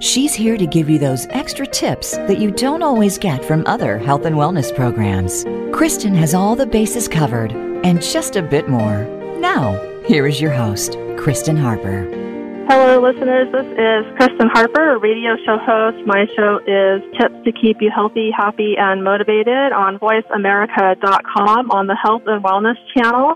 She's here to give you those extra tips that you don't always get from other health and wellness programs. Kristen has all the bases covered and just a bit more. Now, here is your host, Kristen Harper. Hello, listeners. This is Kristen Harper, a radio show host. My show is Tips to Keep You Healthy, Happy, and Motivated on VoiceAmerica.com on the Health and Wellness channel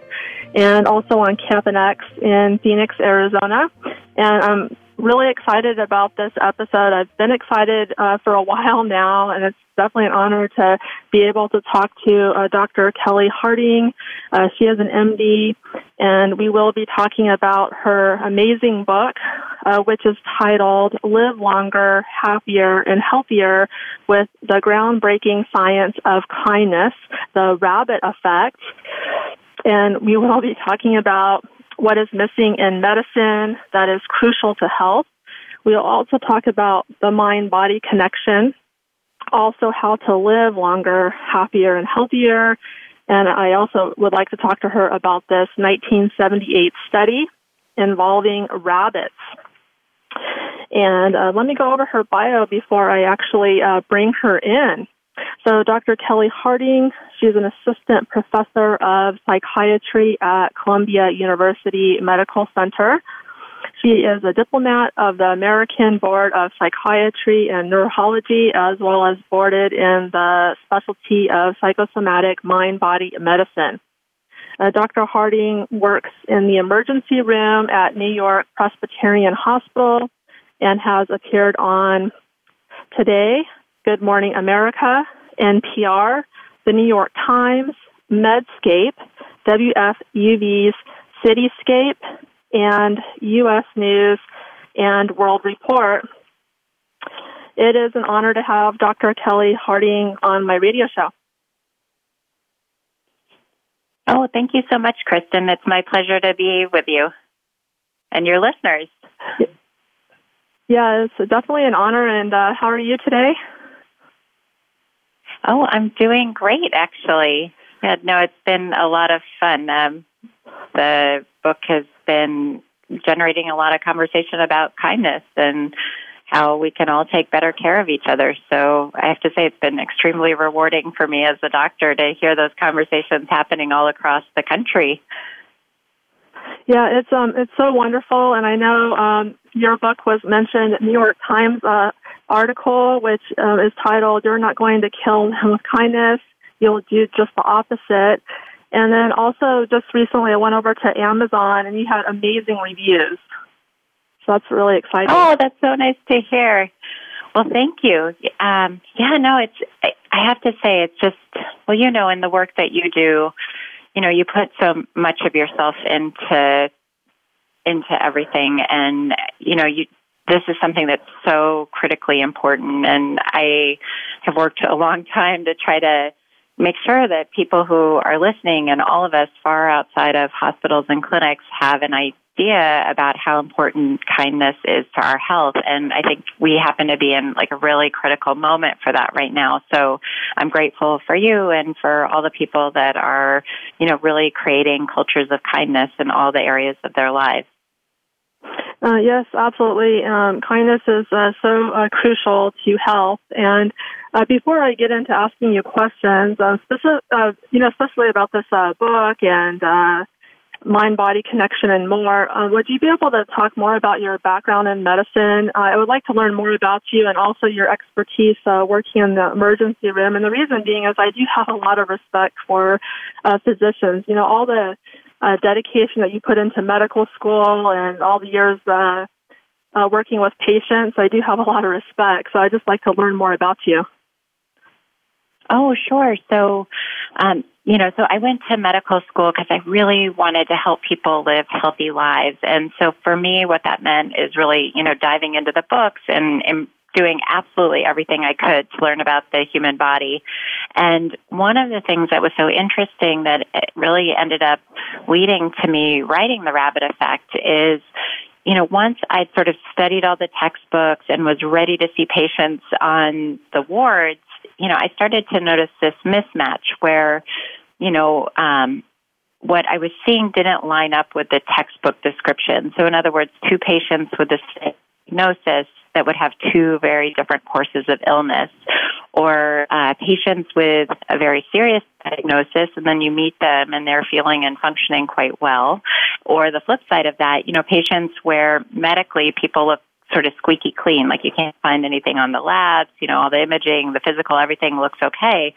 and also on X in Phoenix, Arizona. And I'm really excited about this episode. I've been excited uh, for a while now, and it's definitely an honor to be able to talk to uh, Dr. Kelli Harding. Uh, she is an MD, and we will be talking about her amazing book, uh, which is titled Live Longer, Happier, and Healthier with the Groundbreaking Science of Kindness, the Rabbit Effect. And we will be talking about what is missing in medicine that is crucial to health. We'll also talk about the mind body connection, also how to live longer, happier, and healthier. And I also would like to talk to her about this 1978 study involving rabbits. And uh, let me go over her bio before I actually uh, bring her in. So Dr. Kelli Harding, she's an assistant professor of psychiatry at Columbia University Medical Center. She is a diplomat of the American Board of Psychiatry and Neurology, as well as boarded in the specialty of psychosomatic mind-body medicine. Uh, Dr. Harding works in the emergency room at New York Presbyterian Hospital and has appeared on Today, Good Morning America, NPR, the New York Times, Medscape, WFUV's Cityscape, and U.S. News and World Report. It is an honor to have Dr. Kelli Harding on my radio show. Oh, thank you so much, Kristen. It's my pleasure to be with you and your listeners. Yeah, it's definitely an honor. And uh, how are you today? Oh, I'm doing great, actually. Yeah, no, it's been a lot of fun. Um, the book has been generating a lot of conversation about kindness and how we can all take better care of each other. So I have to say it's been extremely rewarding for me as a doctor to hear those conversations happening all across the country. Yeah, it's um it's so wonderful and I know um your book was mentioned New York Times uh article, which uh, is titled "You're Not Going to Kill Them with Kindness." You'll do just the opposite. And then also, just recently, I went over to Amazon, and you had amazing reviews. So that's really exciting. Oh, that's so nice to hear. Well, thank you. Um, yeah, no, it's. I, I have to say, it's just. Well, you know, in the work that you do, you know, you put so much of yourself into into everything, and you know, you this is something that's so critically important. And I have worked a long time to try to make sure that people who are listening and all of us far outside of hospitals and clinics have an idea about how important kindness is to our health. And I think we happen to be in like a really critical moment for that right now. So I'm grateful for you and for all the people that are, you know, really creating cultures of kindness in all the areas of their lives. Uh, yes, absolutely. Um, kindness is uh, so uh, crucial to health. And uh, before I get into asking you questions, uh, specific, uh, you know, especially about this book and mind-body connection and more, would you be able to talk more about your background in medicine? I would like to learn more about you and also your expertise working in the emergency room. And the reason being is I do have a lot of respect for physicians. You know, all the uh, dedication that you put into medical school and all the years uh, uh, working with patients. I do have a lot of respect, so I just like to learn more about you. Oh, sure. So, um, you know, so I went to medical school because I really wanted to help people live healthy lives. And so for me, what that meant is really, you know, diving into the books and, and doing absolutely everything I could to learn about the human body. And one of the things that was so interesting that it really ended up leading to me writing The Rabbit Effect is, you know, once I'd sort of studied all the textbooks and was ready to see patients on the wards, you know, I started to notice this mismatch where, you know, um, what I was seeing didn't line up with the textbook description. So, in other words, two patients with the same diagnosis that would have two very different courses of illness, or uh, patients with a very serious diagnosis, and then you meet them and they're feeling and functioning quite well, or the flip side of that, you know, patients where medically people look sort of squeaky clean, like you can't find anything on the labs, you know, all the imaging, the physical, everything looks okay,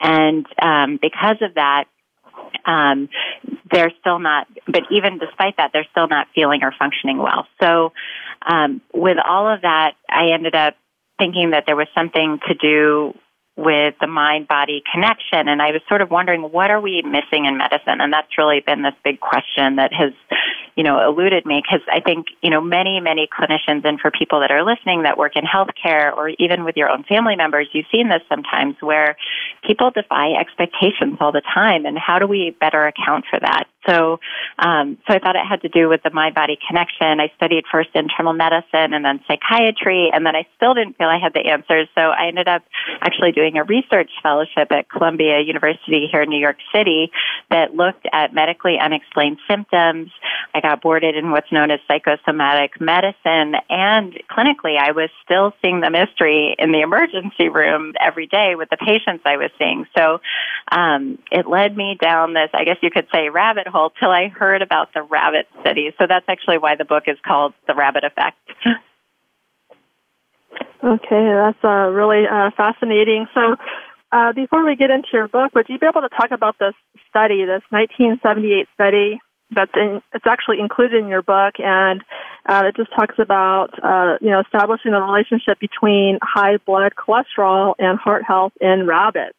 and um, because of that, um, they're still not, but even despite that, they're still not feeling or functioning well. So, um, with all of that, I ended up thinking that there was something to do with the mind body connection. And I was sort of wondering what are we missing in medicine? And that's really been this big question that has you know eluded me. Because I think you know many many clinicians and for people that are listening that work in healthcare or even with your own family members you've seen this sometimes where people defy expectations all the time and how do we better account for that so, um, so I thought it had to do with the mind body connection. I studied first internal medicine and then psychiatry, and then I still didn't feel I had the answers. So I ended up actually doing a research fellowship at Columbia University here in New York City that looked at medically unexplained symptoms. I got boarded in what's known as psychosomatic medicine, and clinically, I was still seeing the mystery in the emergency room every day with the patients I was seeing. So um, it led me down this, I guess you could say, rabbit hole till I heard about the rabbit study. So that's actually why the book is called The Rabbit Effect. Okay, that's uh, really uh, fascinating. So, uh, before we get into your book, would you be able to talk about this study, this 1978 study that's in, it's actually included in your book, and uh, it just talks about uh, you know establishing the relationship between high blood cholesterol and heart health in rabbits.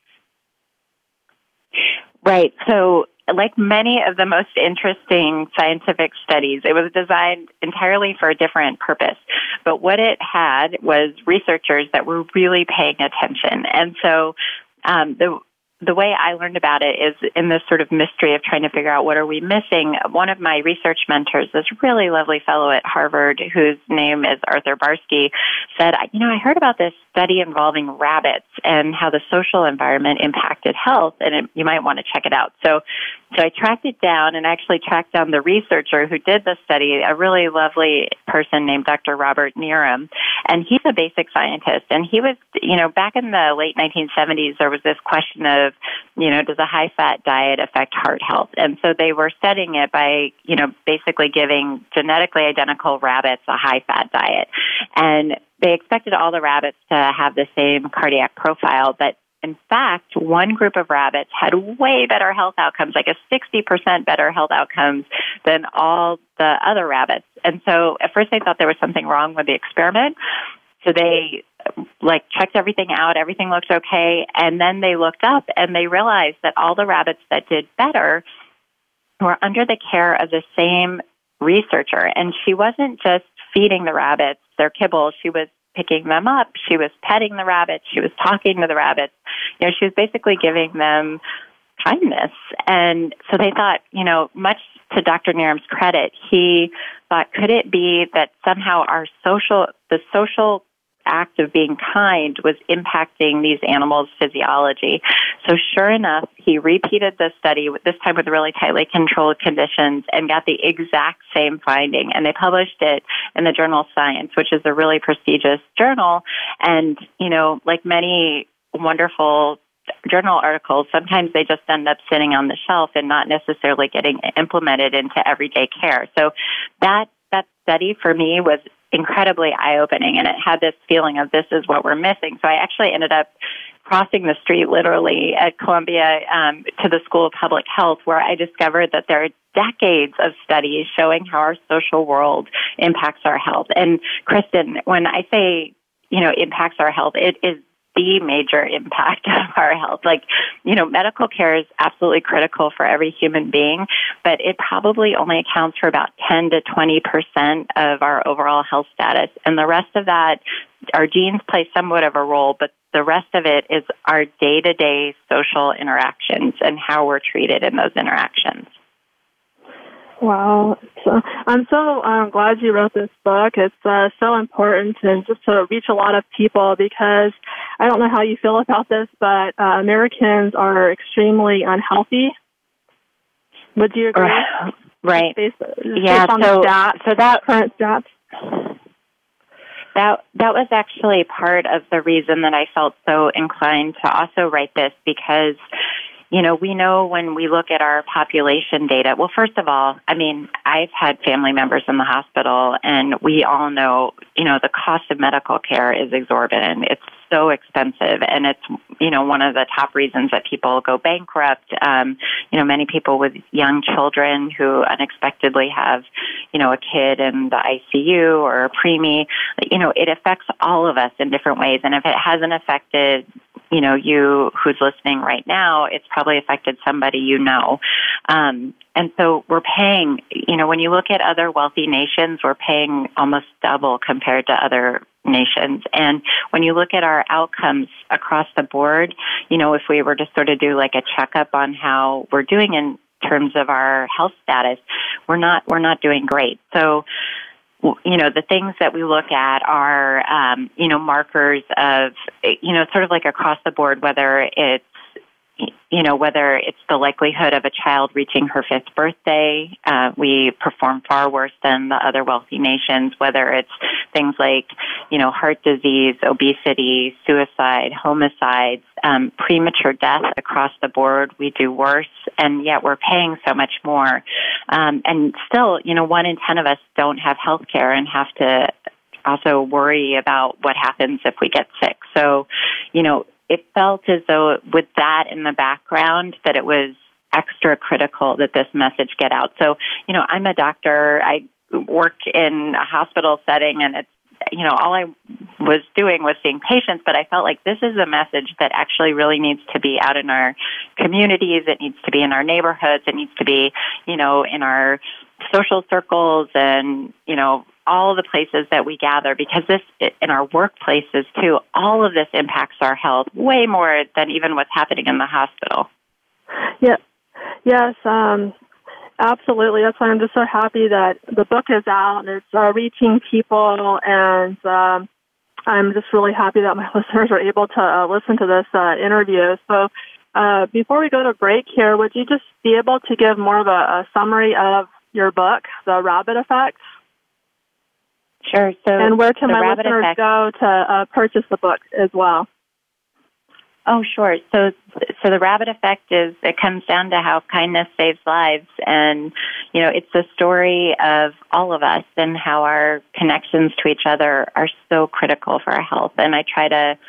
Right. So like many of the most interesting scientific studies, it was designed entirely for a different purpose. But what it had was researchers that were really paying attention. And so um, the the way I learned about it is in this sort of mystery of trying to figure out what are we missing. One of my research mentors, this really lovely fellow at Harvard, whose name is Arthur Barsky, said, you know, I heard about this study involving rabbits and how the social environment impacted health, and it, you might want to check it out. So, so I tracked it down and actually tracked down the researcher who did the study, a really lovely person named Dr. Robert Nerem, and he's a basic scientist. And he was, you know, back in the late 1970s, there was this question of, you know, does a high-fat diet affect heart health? And so they were studying it by, you know, basically giving genetically identical rabbits a high-fat diet, and they expected all the rabbits to have the same cardiac profile, but in fact, one group of rabbits had way better health outcomes, like a 60% better health outcomes than all the other rabbits. And so at first they thought there was something wrong with the experiment. So they like checked everything out, everything looked okay, and then they looked up and they realized that all the rabbits that did better were under the care of the same researcher. And she wasn't just feeding the rabbits their kibble, she was picking them up, she was petting the rabbits, she was talking to the rabbits. You know, she was basically giving them kindness. And so they thought, you know, much to Dr. Nerem's credit, he thought, could it be that somehow our social, the social act of being kind was impacting these animals' physiology. So sure enough, he repeated the study, this time with really tightly controlled conditions, and got the exact same finding. And they published it in the journal Science, which is a really prestigious journal. And, you know, like many wonderful journal articles, sometimes they just end up sitting on the shelf and not necessarily getting implemented into everyday care. So that that study for me was incredibly eye opening and it had this feeling of this is what we're missing. So I actually ended up crossing the street literally at Columbia um, to the School of Public Health where I discovered that there are decades of studies showing how our social world impacts our health. And Kristen, when I say, you know, impacts our health, it is the major impact of our health. Like, you know, medical care is absolutely critical for every human being, but it probably only accounts for about 10 to 20% of our overall health status. And the rest of that, our genes play somewhat of a role, but the rest of it is our day to day social interactions and how we're treated in those interactions. Wow. So, I'm so um, glad you wrote this book. It's uh, so important and just to reach a lot of people because I don't know how you feel about this, but uh, Americans are extremely unhealthy. Would you agree? Right. Based, yeah. Based so, so that current stats. That that was actually part of the reason that I felt so inclined to also write this because you know, we know when we look at our population data, well, first of all, I mean, I've had family members in the hospital and we all know, you know, the cost of medical care is exorbitant. It's so expensive and it's, you know, one of the top reasons that people go bankrupt. Um, you know, many people with young children who unexpectedly have, you know, a kid in the ICU or a preemie, you know, it affects all of us in different ways. And if it hasn't affected you know, you who's listening right now, it's probably affected somebody you know. Um, and so we're paying, you know, when you look at other wealthy nations, we're paying almost double compared to other nations. And when you look at our outcomes across the board, you know, if we were to sort of do like a checkup on how we're doing in terms of our health status, we're not, we're not doing great. So, you know, the things that we look at are, um, you know, markers of, you know, sort of like across the board, whether it's you know, whether it's the likelihood of a child reaching her fifth birthday, uh, we perform far worse than the other wealthy nations, whether it's things like, you know, heart disease, obesity, suicide, homicides, um, premature death across the board, we do worse, and yet we're paying so much more. Um, and still, you know, one in ten of us don't have health care and have to also worry about what happens if we get sick. So, you know, it felt as though with that in the background that it was extra critical that this message get out. So, you know, I'm a doctor. I work in a hospital setting and it's you know, all I was doing was seeing patients, but I felt like this is a message that actually really needs to be out in our communities. It needs to be in our neighborhoods. It needs to be, you know, in our social circles and, you know, all the places that we gather because this in our workplaces too all of this impacts our health way more than even what's happening in the hospital. Yeah. Yes um absolutely. That's why i'm just so happy that the book is out and it's uh, reaching people and um i'm just really happy that my listeners are able to uh, listen to this uh, interview. So uh, before we go to break here, would you just be able to give more of a, a summary of your book, The Rabbit Effect? Sure. So, and where can my listeners effect. go to uh, purchase the book as well? Oh, sure. So, so the rabbit effect is it comes down to how kindness saves lives, and you know, it's the story of all of us and how our connections to each other are so critical for our health. And I try to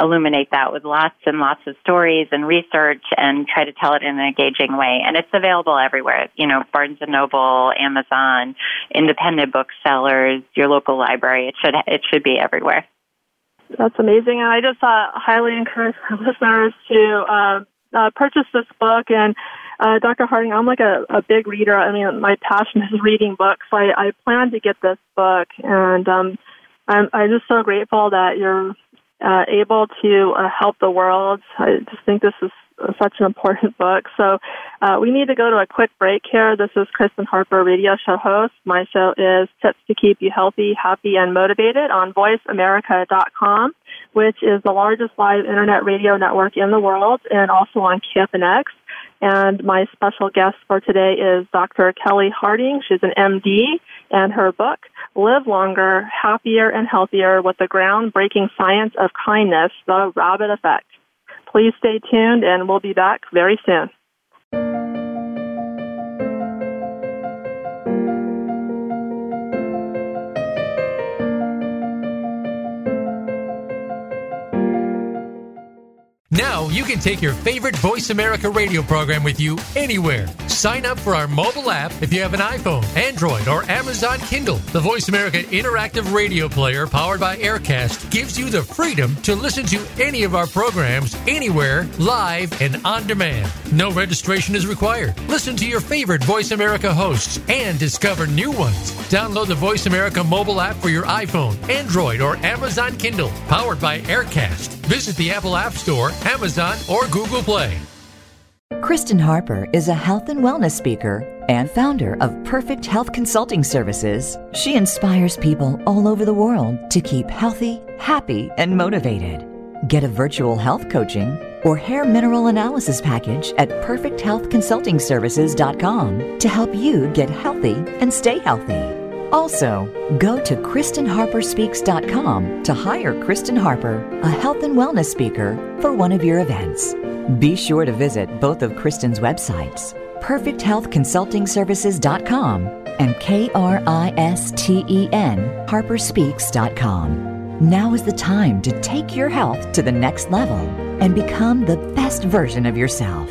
illuminate that with lots and lots of stories and research and try to tell it in an engaging way. And it's available everywhere, you know, Barnes and Noble, Amazon, independent booksellers, your local library. It should, it should be everywhere. That's amazing. And I just uh, highly encourage listeners to uh, uh, purchase this book. And uh, Dr. Harding, I'm like a, a big reader. I mean, my passion is reading books. So I, I plan to get this book. And um, I'm, I'm just so grateful that you're uh, able to uh, help the world. I just think this is such an important book. So uh, we need to go to a quick break here. This is Kristen Harper, radio show host. My show is Tips to Keep You Healthy, Happy, and Motivated on VoiceAmerica.com, which is the largest live internet radio network in the world and also on KFNX. And my special guest for today is Dr. Kelli Harding. She's an MD, and her book, Live Longer, Happier, and Healthier with the Groundbreaking Science of Kindness, The Rabbit Effect. Please stay tuned, and we'll be back very soon. Now, you can take your favorite Voice America radio program with you anywhere. Sign up for our mobile app if you have an iPhone, Android, or Amazon Kindle. The Voice America interactive radio player powered by Aircast gives you the freedom to listen to any of our programs anywhere, live and on demand. No registration is required. Listen to your favorite Voice America hosts and discover new ones. Download the Voice America mobile app for your iPhone, Android, or Amazon Kindle, powered by Aircast. Visit the Apple App Store, Amazon, or Google Play. Kristen Harper is a health and wellness speaker and founder of Perfect Health Consulting Services. She inspires people all over the world to keep healthy, happy, and motivated. Get a virtual health coaching or hair mineral analysis package at perfecthealthconsultingservices.com to help you get healthy and stay healthy. Also, go to KristenHarperSpeaks.com to hire Kristen Harper, a health and wellness speaker, for one of your events. Be sure to visit both of Kristen's websites, perfecthealthconsultingservices.com and K-R-I-S-T-E-N harperspeaks.com. Now is the time to take your health to the next level and become the best version of yourself.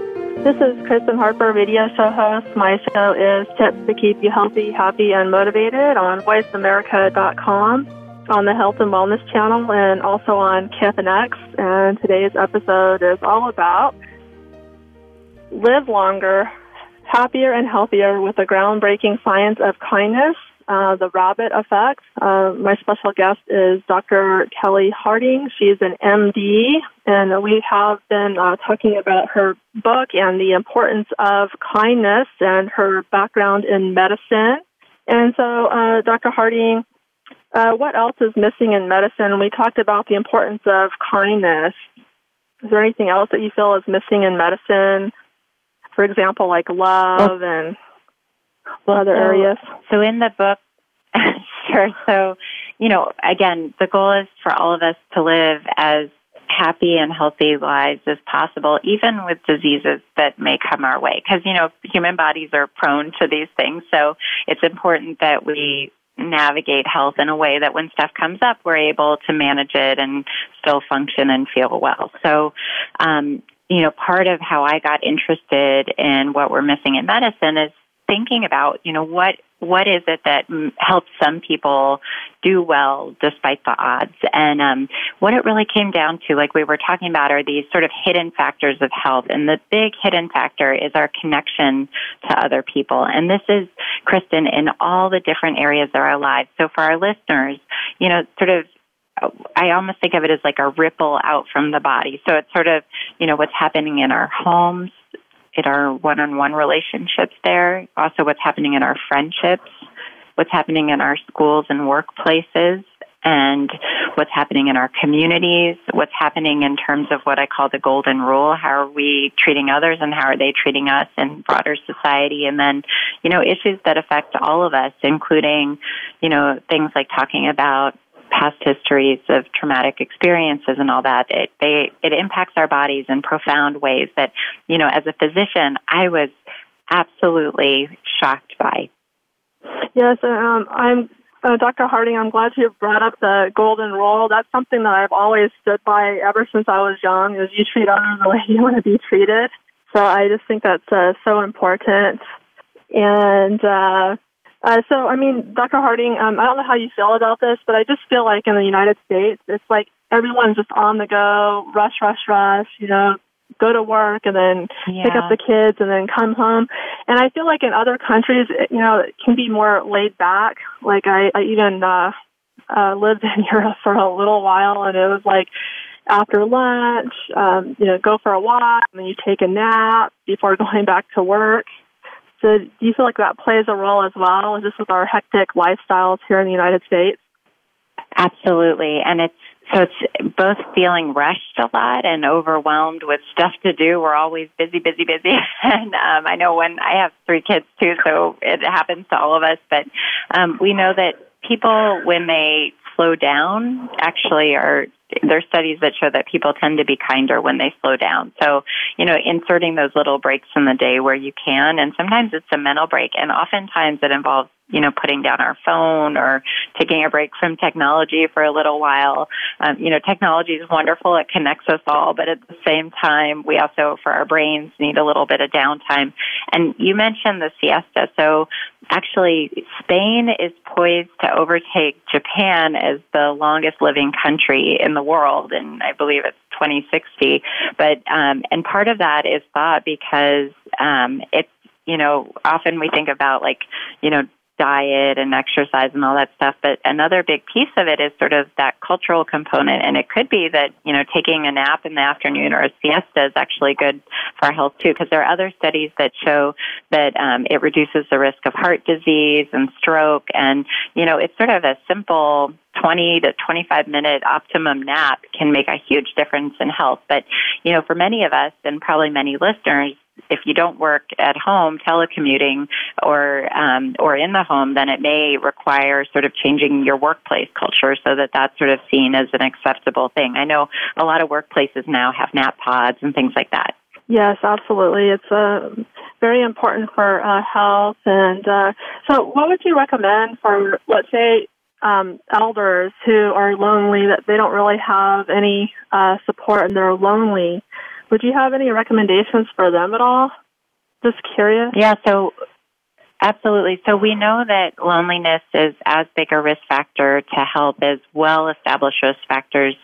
This is Kristen Harper, radio show host. My show is Tips to Keep You Healthy, Happy, and Motivated on VoiceAmerica.com, on the Health and Wellness channel, and also on KFNX. And today's episode is all about live longer, happier, and healthier with the groundbreaking science of kindness uh, the rabbit effect. Uh, my special guest is Dr. Kelli Harding. She's an MD, and we have been uh, talking about her book and the importance of kindness and her background in medicine. And so, uh, Dr. Harding, uh, what else is missing in medicine? We talked about the importance of kindness. Is there anything else that you feel is missing in medicine? For example, like love and well, other so, areas? So in the book, sure. So, you know, again, the goal is for all of us to live as happy and healthy lives as possible, even with diseases that may come our way. Because, you know, human bodies are prone to these things. So it's important that we navigate health in a way that when stuff comes up, we're able to manage it and still function and feel well. So, um, you know, part of how I got interested in what we're missing in medicine is thinking about, you know, what what is it that helps some people do well despite the odds? And um, what it really came down to, like we were talking about, are these sort of hidden factors of health. And the big hidden factor is our connection to other people. And this is, Kristen, in all the different areas of our lives. So for our listeners, you know, sort of I almost think of it as like a ripple out from the body. So it's sort of, you know, what's happening in our homes, in our one-on-one relationships there, also what's happening in our friendships, what's happening in our schools and workplaces, and what's happening in our communities, what's happening in terms of what I call the golden rule. How are we treating others and how are they treating us in broader society? And then, you know, issues that affect all of us, including, you know, things like talking about past histories of traumatic experiences and all that, it they it impacts our bodies in profound ways that, you know, as a physician, I was absolutely shocked by. Yes, um, I'm uh, Dr. Harding. I'm glad you brought up the golden rule. That's something that I've always stood by ever since I was young. Is you treat others the way you want to be treated. So I just think that's uh, so important. And uh, uh, so, I mean, Dr. Harding, um, I don't know how you feel about this, but I just feel like in the United States, it's like everyone's just on the go, rush, rush, rush, you know, go to work and then yeah. pick up the kids and then come home. And I feel like in other countries, you know, it can be more laid back. Like I, I even uh, uh, lived in Europe for a little while, and it was like after lunch, um, you know, go for a walk, and then you take a nap before going back to work. So do you feel like that plays a role as well, just with our hectic lifestyles here in the United States? Absolutely. And it's so it's both feeling rushed a lot and overwhelmed with stuff to do. We're always busy, busy, busy. and um, I know when I have three kids too, so it happens to all of us. But um, we know that people, when they slow down, actually are there's studies that show that people tend to be kinder when they slow down. So, you know, inserting those little breaks in the day where you can, and sometimes it's a mental break, and oftentimes it involves you know, putting down our phone or taking a break from technology for a little while. Um, you know, technology is wonderful. It connects us all, but at the same time, we also, for our brains, need a little bit of downtime. And you mentioned the siesta. So actually, Spain is poised to overtake Japan as the longest living country in the world. And I believe it's 2060. But, um, and part of that is thought because, um, it's, you know, often we think about like, you know, diet and exercise and all that stuff. But another big piece of it is sort of that cultural component. And it could be that, you know, taking a nap in the afternoon or a siesta is actually good for our health too, because there are other studies that show that um, it reduces the risk of heart disease and stroke. And, you know, it's sort of a simple 20 to 25 minute optimum nap can make a huge difference in health. But, you know, for many of us and probably many listeners, if you don't work at home telecommuting or um, or in the home, then it may require sort of changing your workplace culture so that that's sort of seen as an acceptable thing. I know a lot of workplaces now have nap pods and things like that. Yes, absolutely. It's uh, very important for uh, health. And uh, so, what would you recommend for, let's say, um, elders who are lonely that they don't really have any uh, support and they're lonely? Would you have any recommendations for them at all? Just curious. Yeah, so absolutely. So we know that loneliness is as big a risk factor to health as well established risk factors.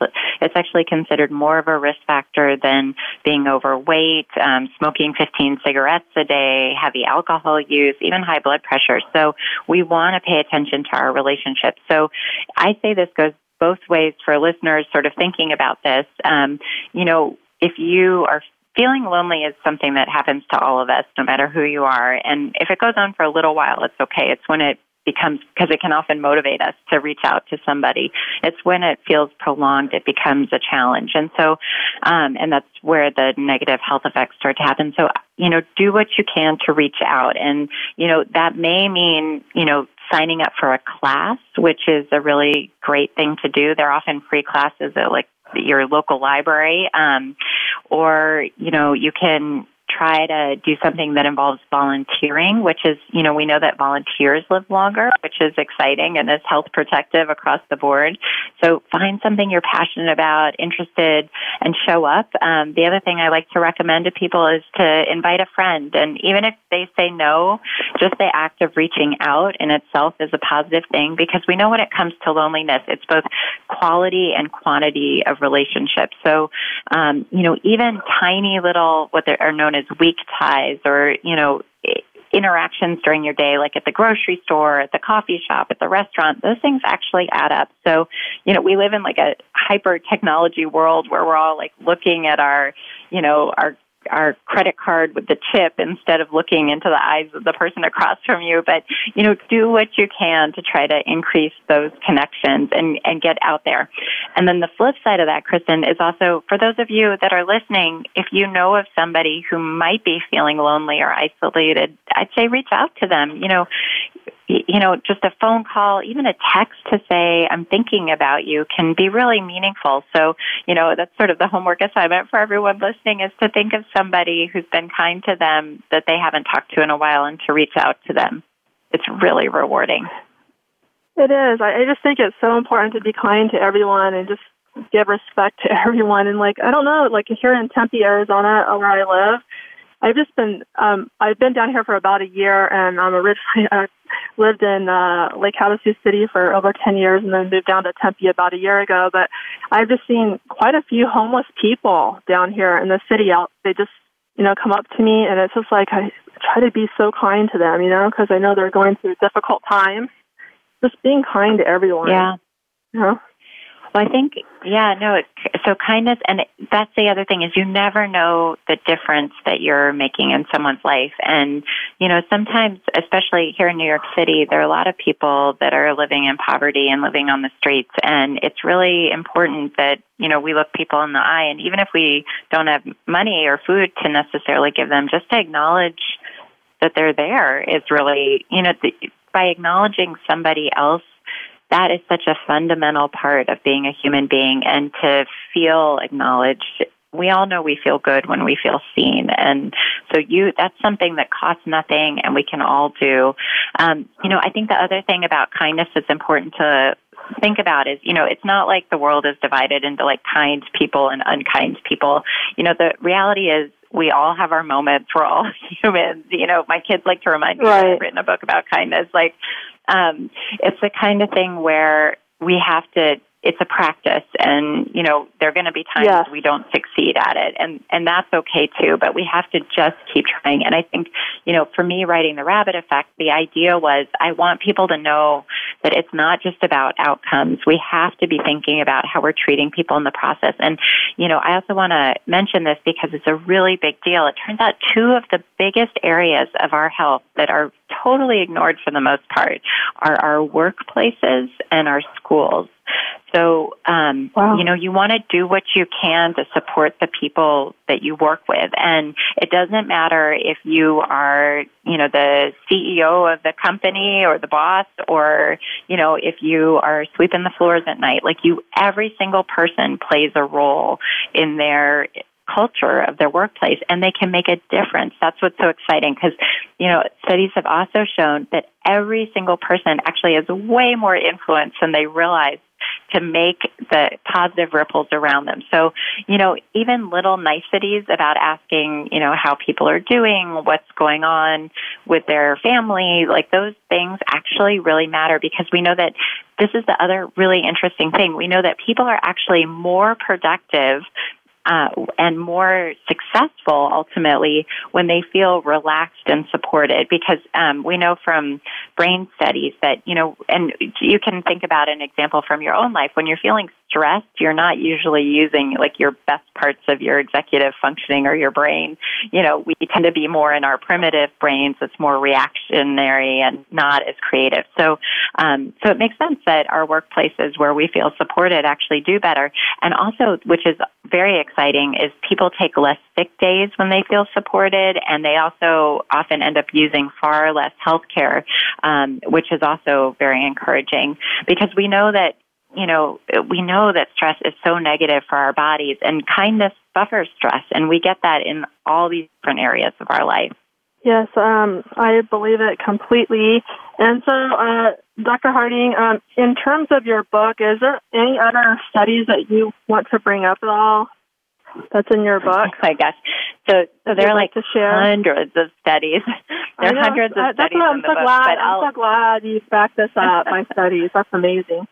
It's actually considered more of a risk factor than being overweight, um, smoking 15 cigarettes a day, heavy alcohol use, even high blood pressure. So we want to pay attention to our relationships. So I say this goes both ways for listeners sort of thinking about this. Um, you know, if you are feeling lonely is something that happens to all of us, no matter who you are. And if it goes on for a little while, it's okay. It's when it becomes, because it can often motivate us to reach out to somebody. It's when it feels prolonged, it becomes a challenge. And so, um, and that's where the negative health effects start to happen. So, you know, do what you can to reach out. And, you know, that may mean, you know, signing up for a class, which is a really great thing to do. They're often free classes at like your local library, um, or you know you can try to do something that involves volunteering, which is, you know, we know that volunteers live longer, which is exciting and is health protective across the board. So find something you're passionate about, interested, and show up. Um, the other thing I like to recommend to people is to invite a friend. And even if they say no, just the act of reaching out in itself is a positive thing because we know when it comes to loneliness, it's both quality and quantity of relationships. So, um, you know, even tiny little, what are known as weak ties or, you know, interactions during your day, like at the grocery store, at the coffee shop, at the restaurant, those things actually add up. So, you know, we live in like a hyper technology world where we're all like looking at our, you know, our our credit card with the chip instead of looking into the eyes of the person across from you. But, you know, do what you can to try to increase those connections and, and get out there. And then the flip side of that, Kristen, is also for those of you that are listening, if you know of somebody who might be feeling lonely or isolated, I'd say reach out to them. You know, you know, just a phone call, even a text to say, I'm thinking about you can be really meaningful. So, you know, that's sort of the homework assignment for everyone listening is to think of somebody who's been kind to them that they haven't talked to in a while and to reach out to them. It's really rewarding. It is. I just think it's so important to be kind to everyone and just give respect to everyone. And like, I don't know, like here in Tempe, Arizona, where I live, I've just been um I've been down here for about a year and I'm originally uh, lived in uh, Lake Havasu City for over 10 years and then moved down to Tempe about a year ago. But I've just seen quite a few homeless people down here in the city. Out, they just, you know, come up to me and it's just like I try to be so kind to them, you know, because I know they're going through difficult times. Just being kind to everyone. Yeah. You know? Well, I think, yeah, no, it, so kindness, and that's the other thing is you never know the difference that you're making in someone's life. And, you know, sometimes, especially here in New York City, there are a lot of people that are living in poverty and living on the streets. And it's really important that, you know, we look people in the eye. And even if we don't have money or food to necessarily give them, just to acknowledge that they're there is really, you know, the, by acknowledging somebody else that is such a fundamental part of being a human being and to feel acknowledged. We all know we feel good when we feel seen. And so you that's something that costs nothing and we can all do. Um, you know i think the other thing about kindness that's important to think about is you know it's not like the world is divided into like kind people and unkind people. You know the reality is we all have our moments. We're all humans. You know, my kids like to remind me right. that I've written a book about kindness. Like, um, it's the kind of thing where we have to it's a practice and you know there're going to be times yes. we don't succeed at it. And and that's okay too but we have to just keep trying. And i think you know for me writing the rabbit effect the idea was i want people to know that it's not just about outcomes. We have to be thinking about how we're treating people in the process. And you know i also want to mention this because it's a really big deal. It turns out two of the biggest areas of our health that are totally ignored for the most part are our workplaces and our schools so, um, wow. you know, you want to do what you can to support the people that you work with. And it doesn't matter if you are, you know, the CEO of the company or the boss or, you know, if you are sweeping the floors at night. Like you, every single person plays a role in their culture of their workplace and they can make a difference. That's what's so exciting because, you know, studies have also shown that every single person actually has way more influence than they realize to make the positive ripples around them. So, you know, even little niceties about asking, you know, how people are doing, what's going on with their family, like those things actually really matter because we know that this is the other really interesting thing. We know that people are actually more productive uh, and more successful ultimately when they feel relaxed and supported. Because um, we know from brain studies that you know and you can think about an example from your own life when you're feeling stressed. You're not usually using like your best parts of your executive functioning or your brain. You know we tend to be more in our primitive brains. It's more reactionary and not as creative. So um, so it makes sense that our workplaces where we feel supported actually do better. And also which is very exciting is people take less sick days when they feel supported, and they also often end up using far less health care, um, which is also very encouraging. Because we know that you know, we know that stress is so negative for our bodies and kindness buffers stress and we get that in all these different areas of our life. Yes, um, I believe it completely. And so, uh, Dr. Harding, um, in terms of your book, is there any other studies that you want to bring up at all that's in your book? Oh my gosh. So, so there are like, like hundreds of studies. there are hundreds of uh, that's studies what I'm in so the glad. book. I'm so glad you backed this up by studies. That's amazing.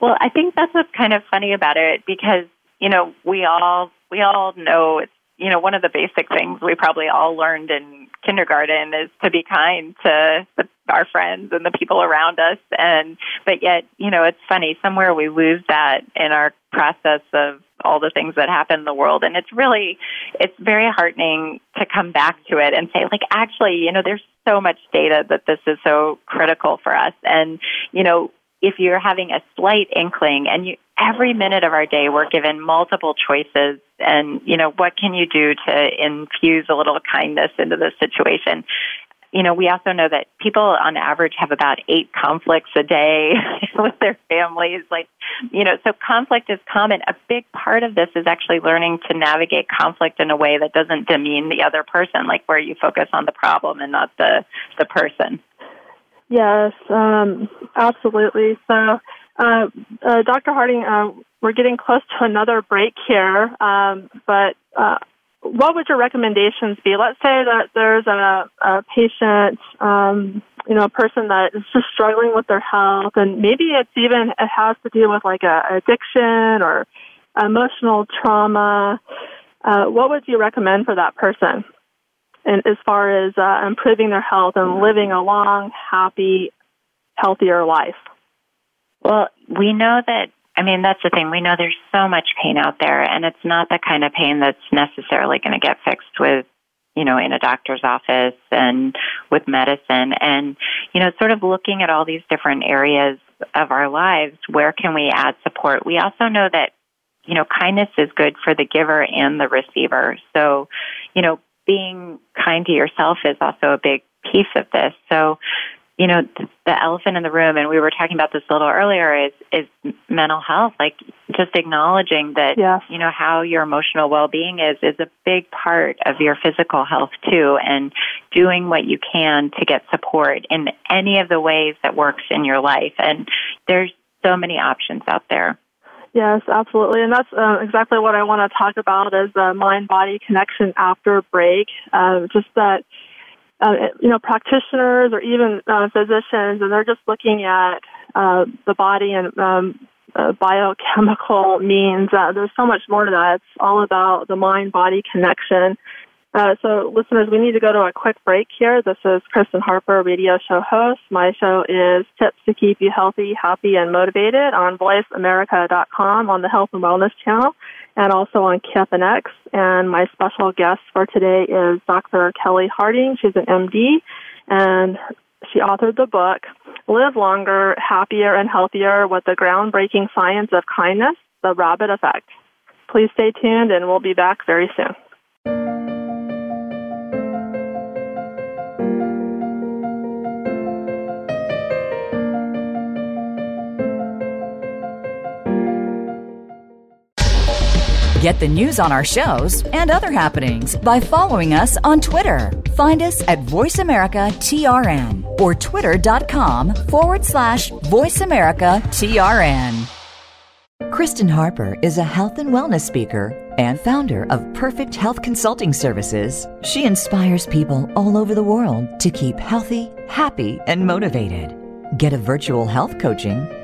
Well, I think that's what's kind of funny about it because, you know, we all we all know it's you know, one of the basic things we probably all learned in kindergarten is to be kind to the, our friends and the people around us. And, but yet, you know, it's funny, somewhere we lose that in our process of all the things that happen in the world. And it's really, it's very heartening to come back to it and say, like, actually, you know, there's so much data that this is so critical for us. And, you know, if you're having a slight inkling and you every minute of our day we're given multiple choices and you know what can you do to infuse a little kindness into the situation? You know we also know that people on average have about eight conflicts a day with their families like you know so conflict is common. A big part of this is actually learning to navigate conflict in a way that doesn't demean the other person like where you focus on the problem and not the the person Yes, um, absolutely. So, uh, uh, Dr. Harding, uh, we're getting close to another break here, um, but uh, what would your recommendations be? Let's say that there's a, a patient, um, you know, a person that is just struggling with their health, and maybe it's even it has to do with like a addiction or emotional trauma. Uh, what would you recommend for that person? And as far as uh, improving their health and living a long, happy, healthier life. Well, we know that I mean, that's the thing. We know there's so much pain out there, and it's not the kind of pain that's necessarily going to get fixed with, you know, in a doctor's office and with medicine. And, you know, sort of looking at all these different areas of our lives, where can we add support? We also know that, you know, kindness is good for the giver and the receiver. So, you know, being kind to yourself is also a big piece of this. So, you know, the elephant in the room, and we were talking about this a little earlier, is is mental health. Like just acknowledging that, yes. you know, how your emotional well being is is a big part of your physical health too, and doing what you can to get support in any of the ways that works in your life. And there's so many options out there. Yes, absolutely, and that's uh, exactly what I want to talk about is the mind body connection after break. Uh, just that uh, you know, practitioners or even uh, physicians, and they're just looking at uh, the body and um, uh, biochemical means. There's so much more to that. It's all about the mind-body connection. Uh, so, listeners, we need to go to a quick break here. This is Kristen Harper, radio show host. My show is Tips to Keep You Healthy, Happy, and Motivated on VoiceAmerica.com on the Health and Wellness channel and also on KFNX. And my special guest for today is Dr. Kelli Harding. She's an MD, and she authored the book Live Longer, Happier, and Healthier with the Groundbreaking Science of Kindness, The Rabbit Effect. Please stay tuned, and we'll be back very soon. Get the news on our shows and other happenings by following us on Twitter. Find us at VoiceAmericaTRN or twitter.com forward slash VoiceAmericaTRN. Kristen Harper is a health and wellness speaker and founder of Perfect Health Consulting Services. She inspires people all over the world to keep healthy, happy, and motivated. Get a virtual health coaching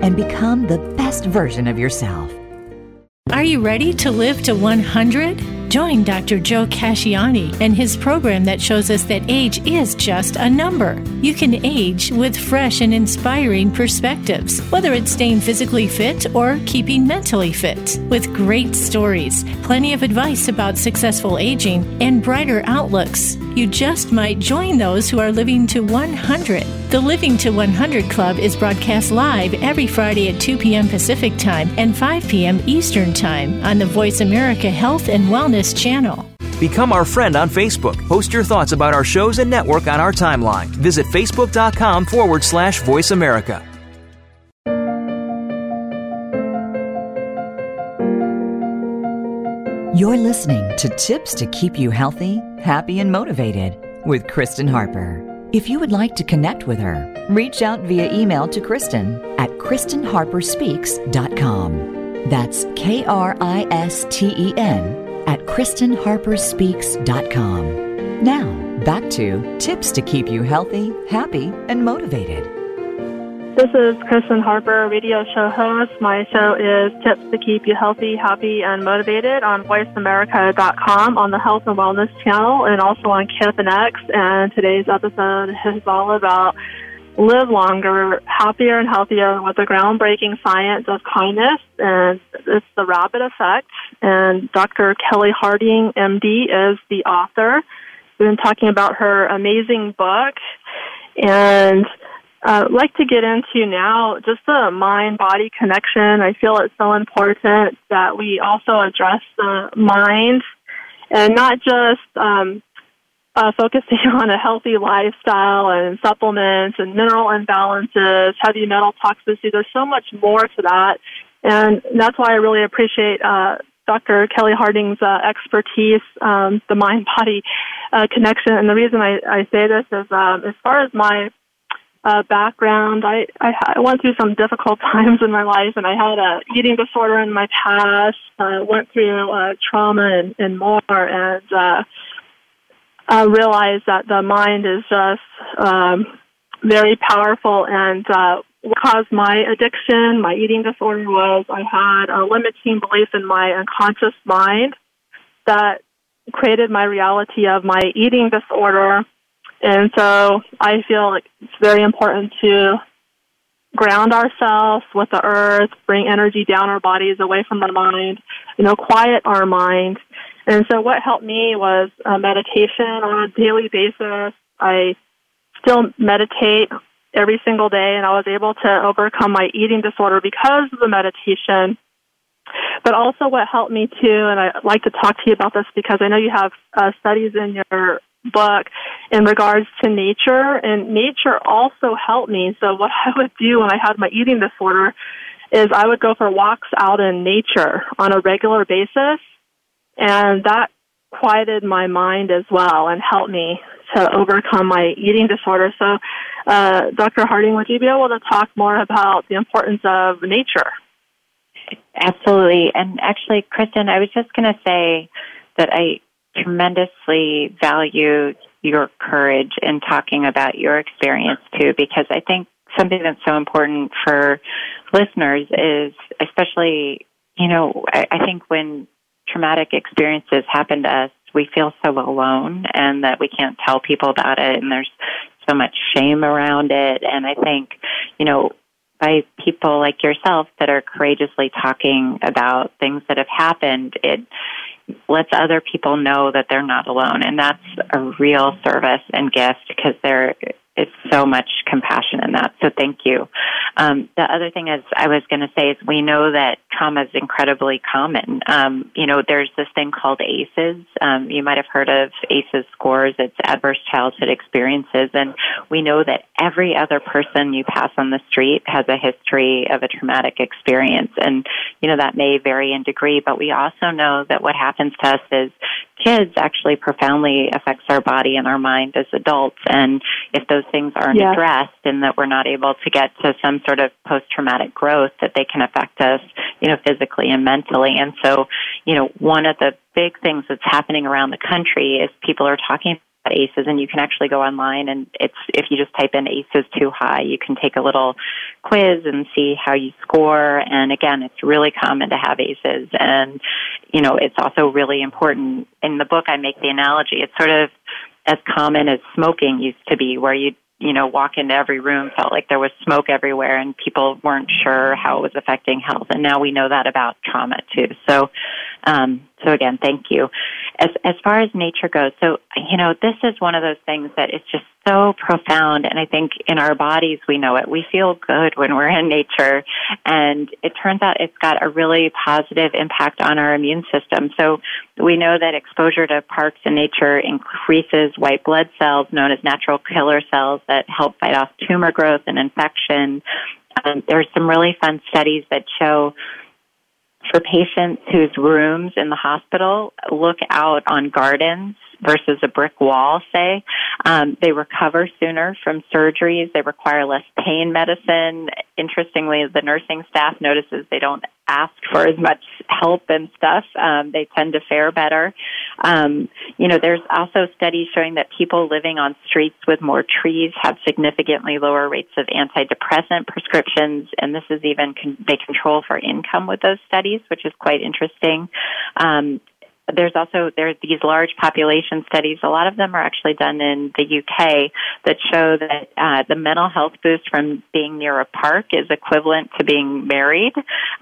and become the best version of yourself. Are you ready to live to 100? Join Dr. Joe Casciani and his program that shows us that age is just a number. You can age with fresh and inspiring perspectives, whether it's staying physically fit or keeping mentally fit. With great stories, plenty of advice about successful aging, and brighter outlooks, you just might join those who are living to 100. The Living to 100 Club is broadcast live every Friday at 2 p.m. Pacific Time and 5 p.m. Eastern Time on the Voice America Health and Wellness channel. Become our friend on Facebook. Post your thoughts about our shows and network on our timeline. Visit facebook.com forward slash voice America. You're listening to Tips to Keep You Healthy, Happy, and Motivated with Kristen Harper. If you would like to connect with her, reach out via email to Kristen at KristenHarperSpeaks.com. That's K R I S T E N at KristenHarperSpeaks.com. Now, back to tips to keep you healthy, happy, and motivated. This is Kristen Harper, radio show host. My show is Tips to Keep You Healthy, Happy, and Motivated on VoiceAmerica.com on the Health and Wellness channel and also on KFNX. And today's episode is all about live longer, happier and healthier with the groundbreaking science of kindness, and it's the rabbit effect. And Dr. Kelli Harding, MD, is the author. We've been talking about her amazing book, and uh, I'd like to get into now just the mind-body connection. I feel it's so important that we also address the mind and not just um, uh, focusing on a healthy lifestyle and supplements and mineral imbalances, heavy metal toxicity. There's so much more to that, and that's why I really appreciate uh, Dr. Kelli Harding's uh, expertise, um, the mind-body uh, connection. And the reason I, I say this is, um, as far as my uh, background, I, I, I went through some difficult times in my life, and I had a eating disorder in my past. Uh, went through uh, trauma and, and more, and uh, I realized that the mind is just um, very powerful. And uh, what caused my addiction, my eating disorder, was I had a limiting belief in my unconscious mind that created my reality of my eating disorder and so I feel like it's very important to ground ourselves with the earth, bring energy down our bodies away from our mind, you know, quiet our mind. And so what helped me was uh, meditation on a daily basis. I still meditate every single day and I was able to overcome my eating disorder because of the meditation. But also what helped me too, and I'd like to talk to you about this because I know you have uh, studies in your book in regards to nature and nature also helped me. So what I would do when I had my eating disorder is I would go for walks out in nature on a regular basis and that quieted my mind as well and helped me to overcome my eating disorder. So, uh, Dr. Harding, would you be able to talk more about the importance of nature? Absolutely. And actually, Kristen, I was just going to say that I tremendously value your courage in talking about your experience too, because I think something that's so important for listeners is, especially, you know, I, I think when traumatic experiences happen to us, we feel so alone and that we can't tell people about it and there's so much shame around it. And I think, you know, by people like yourself that are courageously talking about things that have happened, it lets other people know that they're not alone. And that's a real service and gift because there is so much compassion in that. So thank you. Um, the other thing is I was going to say is we know that trauma is incredibly common. Um, you know, there's this thing called ACEs. Um, you might have heard of ACEs scores. It's adverse childhood experiences. And we know that every other person you pass on the street has a history of a traumatic experience. And, you know, that may vary in degree, but we also know that what happens to us is kids actually profoundly affects our body and our mind as adults. And if those things aren't yeah. addressed and that we're not able to get to some sort of post-traumatic growth, that they can affect us, you know, physically and mentally. And so, you know, one of the big things that's happening around the country is people are talking ACEs and you can actually go online and it's if you just type in ACEs too high you can take a little quiz and see how you score and again it's really common to have ACEs and you know it's also really important in the book I make the analogy it's sort of as common as smoking used to be where you you know, walk into every room, felt like there was smoke everywhere and people weren't sure how it was affecting health. And now we know that about trauma too. So, um, so again, thank you. As, as far as nature goes, so, you know, this is one of those things that is just so profound. And I think in our bodies, we know it. We feel good when we're in nature. And it turns out it's got a really positive impact on our immune system. So we know that exposure to parks and nature increases white blood cells known as natural killer cells that help fight off tumor growth and infection. Um, there are some really fun studies that show for patients whose rooms in the hospital look out on gardens versus a brick wall, say, um, they recover sooner from surgeries. They require less pain medicine. Interestingly, the nursing staff notices they don't ask for as much help and stuff. Um, they tend to fare better. Um, you know, there's also studies showing that people living on streets with more trees have significantly lower rates of antidepressant prescriptions, and this is even con- they control for income with those studies, which is quite interesting. Um, there's also there are these large population studies. A lot of them are actually done in the UK that show that uh, the mental health boost from being near a park is equivalent to being married,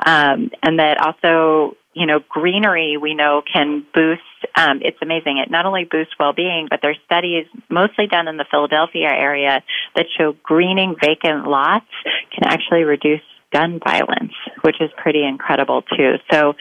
um, and that also you know greenery we know can boost. Um, it's amazing. It not only boosts well-being, but there's studies mostly done in the Philadelphia area that show greening vacant lots can actually reduce gun violence, which is pretty incredible too. So,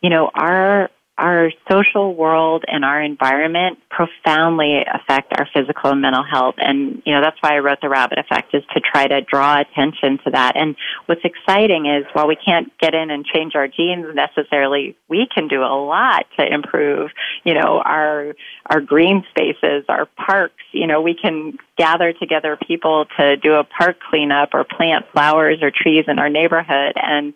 you know, our our social world and our environment profoundly affect our physical and mental health. And, you know, that's why I wrote The Rabbit Effect is to try to draw attention to that. And what's exciting is while we can't get in and change our genes necessarily, we can do a lot to improve, you know, our, our green spaces, our parks. You know, we can gather together people to do a park cleanup or plant flowers or trees in our neighborhood and,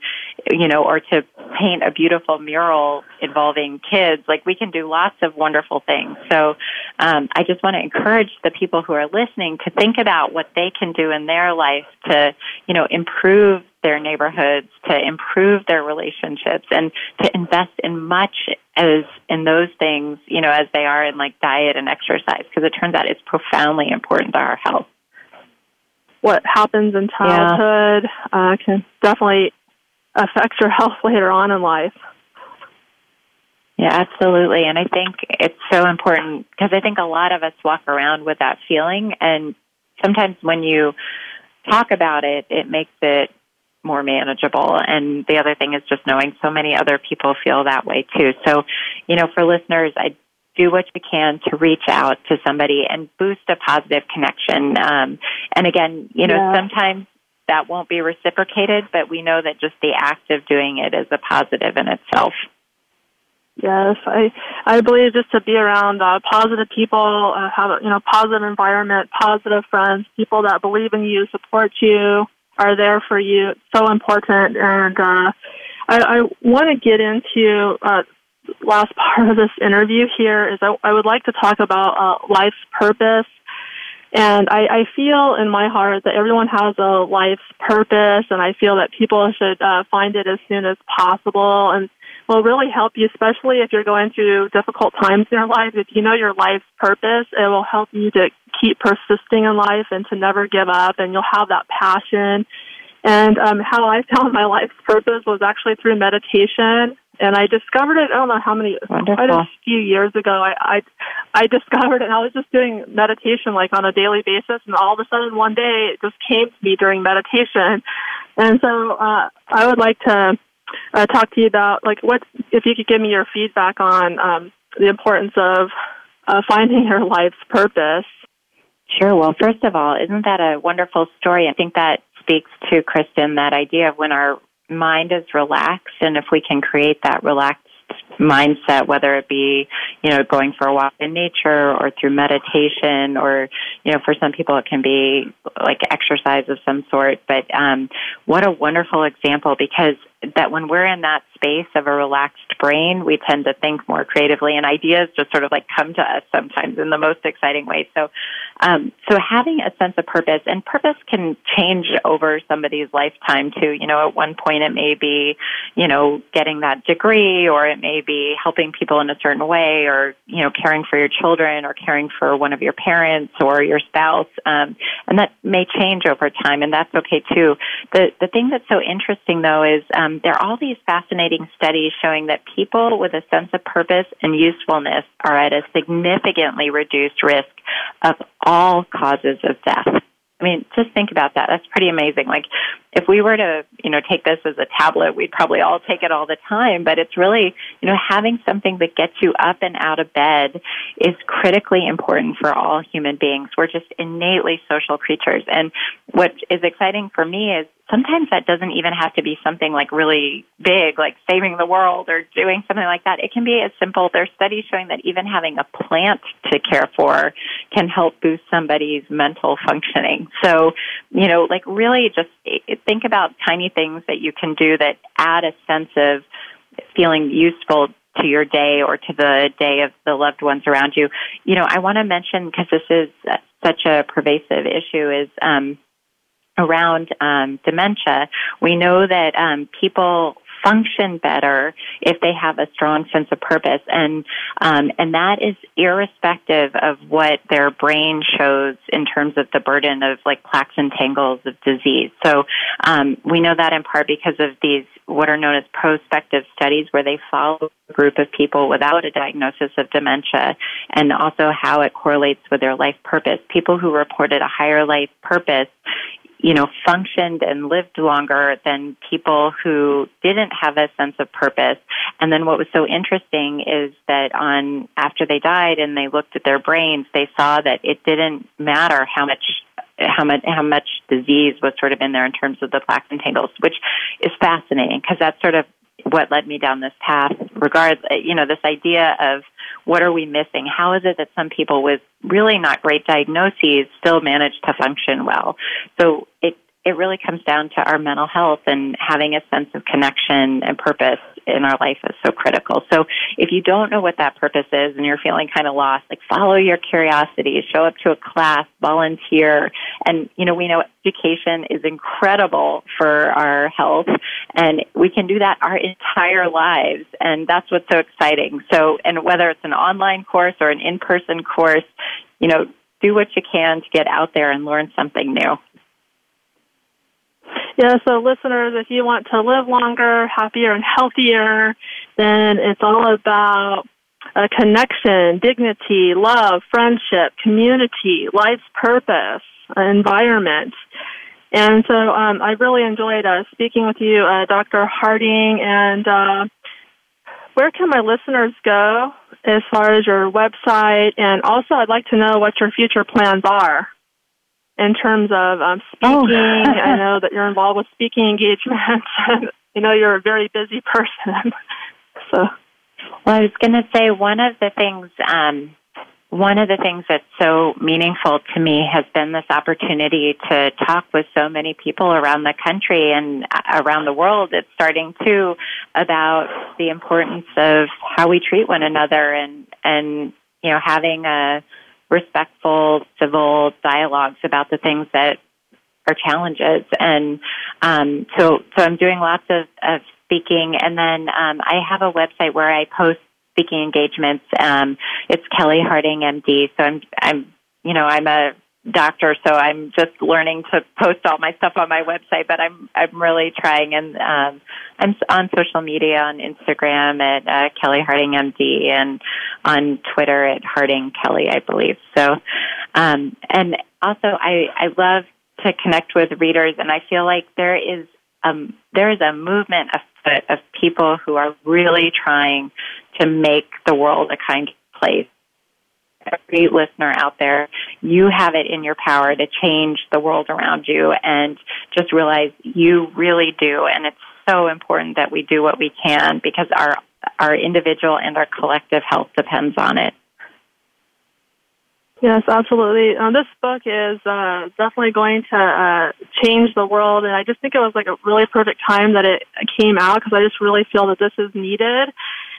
you know, or to paint a beautiful mural involving kids. Like we can do lots of wonderful things. So um, I just want to encourage the people who are listening to think about what they can do in their life to, you know, improve their neighborhoods, to improve their relationships, and to invest in much as in those things, you know, as they are in like diet and exercise, because it turns out it's profoundly important to our health. What happens in childhood yeah. uh, can definitely affect your health later on in life. Yeah, absolutely. And I think it's so important because I think a lot of us walk around with that feeling. And sometimes when you talk about it, it makes it more manageable. And the other thing is just knowing so many other people feel that way too. So, you know, for listeners, I do what you can to reach out to somebody and boost a positive connection. Um, and again, you know, yeah. sometimes that won't be reciprocated, but we know that just the act of doing it is a positive in itself. Yes, I I believe just to be around uh, positive people, uh, have a you know positive environment, positive friends, people that believe in you, support you, are there for you. It's so important, and uh, I, I want to get into uh, last part of this interview. Here is I, I would like to talk about uh, life's purpose and I, I feel in my heart that everyone has a life's purpose, and I feel that people should uh, find it as soon as possible, and will really help you, especially if you're going through difficult times in your life. If you know your life's purpose, it will help you to keep persisting in life and to never give up, and you'll have that passion. And um, how I found my life's purpose was actually through meditation and I discovered it. I don't know how many, Wonderful. quite a few years ago. I, I I discovered it. and I was just doing meditation like on a daily basis, and all of a sudden one day it just came to me during meditation. And so uh, I would like to uh, talk to you about like what if you could give me your feedback on um, the importance of uh, finding your life's purpose. Sure. Well, first of all, isn't that a wonderful story? I think that speaks to Kristen that idea of when our mind is relaxed and if we can create that relaxed mindset, whether it be, you know, going for a walk in nature or through meditation or, you know, for some people it can be like exercise of some sort. But um, what a wonderful example because that when we're in that space of a relaxed brain, we tend to think more creatively and ideas just sort of like come to us sometimes in the most exciting way. So, um, so having a sense of purpose and purpose can change over somebody's lifetime too. You know, at one point it may be, you know, getting that degree or it may be helping people in a certain way or, you know, caring for your children or caring for one of your parents or your spouse. Um, and that may change over time and that's okay too. The, the thing that's so interesting though is, um, Um, there are all these fascinating studies showing that people with a sense of purpose and usefulness are at a significantly reduced risk of all causes of death. I mean, just think about that. That's pretty amazing. Like, if we were to, you know, take this as a tablet, we'd probably all take it all the time. But it's really, you know, having something that gets you up and out of bed is critically important for all human beings. We're just innately social creatures. And what is exciting for me is sometimes that doesn't even have to be something like really big, like saving the world or doing something like that. It can be as simple. There's studies showing that even having a plant to care for can help boost somebody's mental functioning. So, you know, like really just think about tiny things that you can do that add a sense of feeling useful to your day or to the day of the loved ones around you. You know, I want to mention because this is such a pervasive issue is um, around um, dementia, we know that um, people function better if they have a strong sense of purpose. And um, and that is irrespective of what their brain shows in terms of the burden of like plaques and tangles of disease. So um, we know that in part because of these what are known as prospective studies where they follow a group of people without a diagnosis of dementia and also how it correlates with their life purpose. People who reported a higher life purpose you know, functioned and lived longer than people who didn't have a sense of purpose. And then what was so interesting is that on after they died and they looked at their brains, they saw that it didn't matter how much how much how much disease was sort of in there in terms of the plaques and tangles, which is fascinating because that's sort of what led me down this path. Regards, you know, this idea of what are we missing? How is it that some people with really not great diagnoses still manage to function well? So it it really comes down to our mental health and having a sense of connection and purpose in our life is so critical. So if you don't know what that purpose is and you're feeling kind of lost, like follow your curiosity, show up to a class, volunteer. And, you know, we know education is incredible for our health and we can do that our entire lives. And that's what's so exciting. So, and whether it's an online course or an in-person course, you know, do what you can to get out there and learn something new. Yeah, so listeners, if you want to live longer, happier, and healthier, then it's all about a connection, dignity, love, friendship, community, life's purpose, environment. And so um, I really enjoyed uh, speaking with you, uh, Dr. Harding. And uh, where can my listeners go as far as your website? And also, I'd like to know what your future plans are in terms of um, oh. speaking. Oh. I know that you're involved with speaking engagements. you know, you're a very busy person. so, well, I was going to say one of the things. Um, one of the things that's so meaningful to me has been this opportunity to talk with so many people around the country and around the world. It's starting to about the importance of how we treat one another and and you know having a respectful, civil dialogues about the things that are challenges. And um, so, so I'm doing lots of, of speaking, and then um, I have a website where I post speaking engagements. Um, it's Kelli Harding MD. So I'm, I'm, you know, I'm a doctor, so I'm just learning to post all my stuff on my website. But I'm I'm really trying, and um, I'm on social media on Instagram at uh, Kelli Harding MD and on Twitter at Harding Kelli, I believe. So, um, and also I I love to connect with readers, and I feel like there is um there is a movement afoot of people who are really trying to make the world a kind place every listener out there, you have it in your power to change the world around you and just realize you really do. And it's so important that we do what we can because our, our individual and our collective health depends on it. Yes, absolutely. Um, this book is uh, definitely going to uh, change the world, and I just think it was like a really perfect time that it came out because I just really feel that this is needed.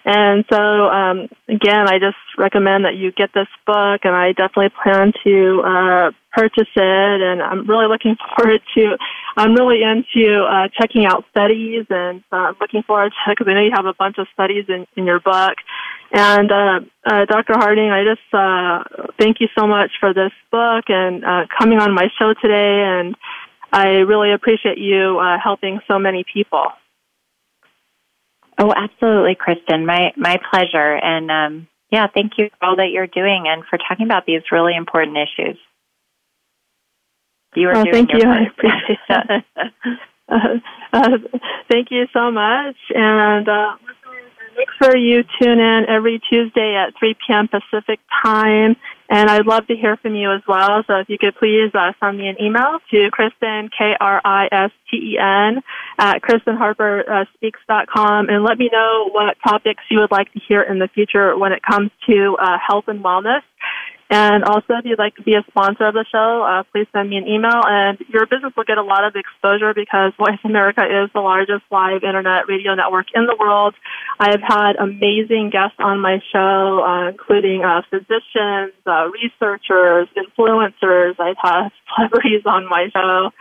And so, um, again, I just recommend that you get this book, and I definitely plan to uh, purchase it. And I'm really looking forward to. I'm really into uh, checking out studies, and uh, looking forward to because I know you have a bunch of studies in, in your book. And uh, uh, Dr. Harding, I just uh, thank you so much for this book and uh, coming on my show today. And I really appreciate you uh, helping so many people. Oh, absolutely, Kristen. My my pleasure. And um, yeah, thank you for all that you're doing and for talking about these really important issues. You are oh, thank you. Part. I appreciate that. uh, uh, thank you so much. And uh, make sure you tune in every Tuesday at 3 p.m. Pacific time. And I'd love to hear from you as well. So if you could please uh, send me an email to Kristen, K-R-I-S-T-E-N, at KristenHarperSpeaks.com and let me know what topics you would like to hear in the future when it comes to uh, health and wellness. And also, if you'd like to be a sponsor of the show, uh, please send me an email. And your business will get a lot of exposure because Voice America is the largest live internet radio network in the world. I have had amazing guests on my show, uh, including uh, physicians, uh, researchers, influencers. I've had celebrities on my show.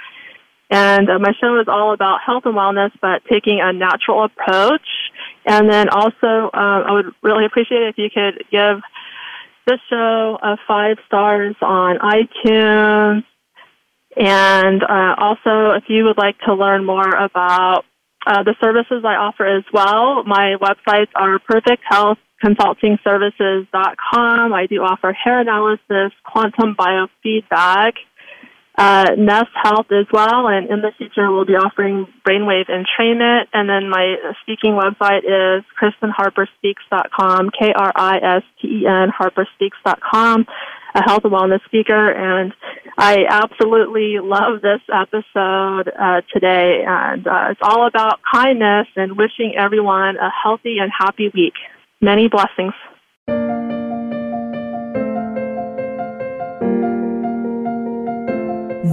And uh, my show is all about health and wellness, but taking a natural approach. And then also, um, I would really appreciate it if you could give this show uh, five stars on iTunes. And uh, also, if you would like to learn more about uh, the services I offer as well, my websites are perfecthealthconsultingservices.com. I do offer hair analysis, quantum biofeedback, uh, NES Health as well, and in the future we'll be offering brainwave entrainment. And then my speaking website is KristenHarperSpeaks.com, K-R-I-S-T-E-N, HarperSpeaks.com, a health and wellness speaker. And I absolutely love this episode uh, today, and uh, it's all about kindness and wishing everyone a healthy and happy week. Many blessings.